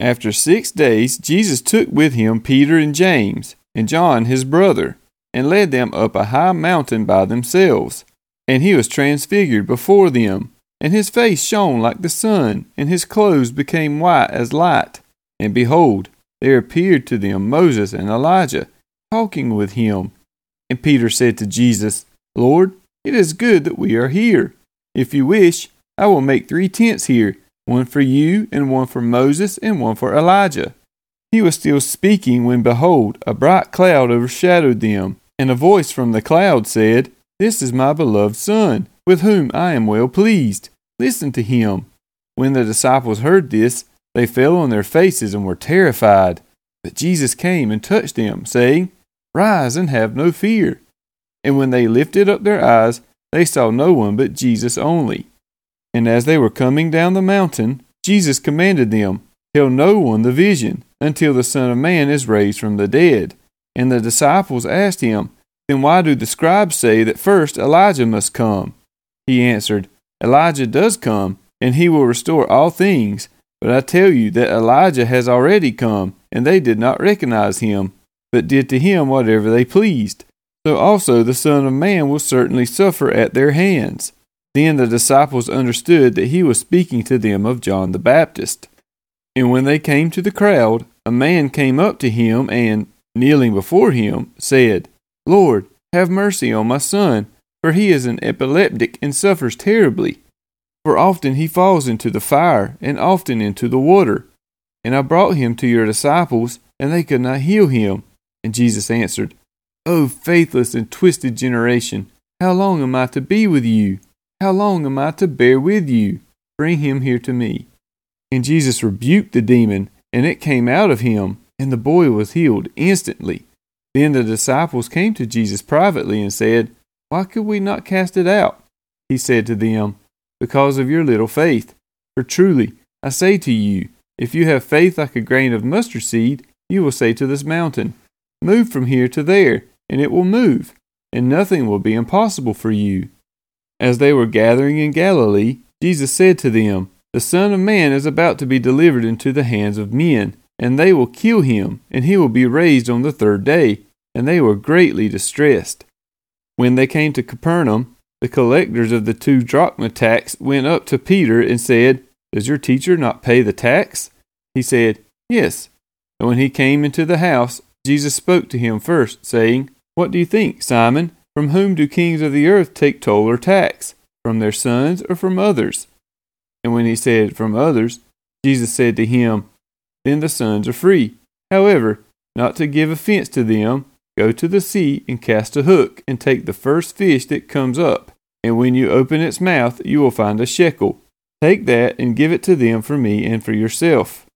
After six days, Jesus took with him Peter and James, and John his brother, and led them up a high mountain by themselves. And he was transfigured before them, and his face shone like the sun, and his clothes became white as light. And behold, there appeared to them Moses and Elijah, talking with him. And Peter said to Jesus, Lord, it is good that we are here. If you wish, I will make three tents here one for you, and one for Moses, and one for Elijah. He was still speaking when, behold, a bright cloud overshadowed them, and a voice from the cloud said, This is my beloved Son, with whom I am well pleased. Listen to him. When the disciples heard this, they fell on their faces and were terrified. But Jesus came and touched them, saying, Rise and have no fear. And when they lifted up their eyes, they saw no one but Jesus only. And as they were coming down the mountain, Jesus commanded them, Tell no one the vision until the Son of Man is raised from the dead. And the disciples asked him, Then why do the scribes say that first Elijah must come? He answered, Elijah does come, and he will restore all things. But I tell you that Elijah has already come, and they did not recognize him, but did to him whatever they pleased. So also the Son of Man will certainly suffer at their hands. Then the disciples understood that he was speaking to them of John the Baptist. And when they came to the crowd, a man came up to him and, kneeling before him, said, Lord, have mercy on my son, for he is an epileptic and suffers terribly. For often he falls into the fire, and often into the water. And I brought him to your disciples, and they could not heal him. And Jesus answered, O faithless and twisted generation, how long am I to be with you? How long am I to bear with you? Bring him here to me. And Jesus rebuked the demon, and it came out of him, and the boy was healed instantly. Then the disciples came to Jesus privately and said, Why could we not cast it out? He said to them, Because of your little faith. For truly, I say to you, if you have faith like a grain of mustard seed, you will say to this mountain, Move from here to there, and it will move, and nothing will be impossible for you. As they were gathering in Galilee, Jesus said to them, The Son of Man is about to be delivered into the hands of men, and they will kill him, and he will be raised on the third day. And they were greatly distressed. When they came to Capernaum, the collectors of the two drachma tax went up to Peter and said, Does your teacher not pay the tax? He said, Yes. And when he came into the house, Jesus spoke to him first, saying, What do you think, Simon? From whom do kings of the earth take toll or tax? From their sons or from others? And when he said, From others, Jesus said to him, Then the sons are free. However, not to give offense to them, go to the sea and cast a hook, and take the first fish that comes up. And when you open its mouth, you will find a shekel. Take that and give it to them for me and for yourself.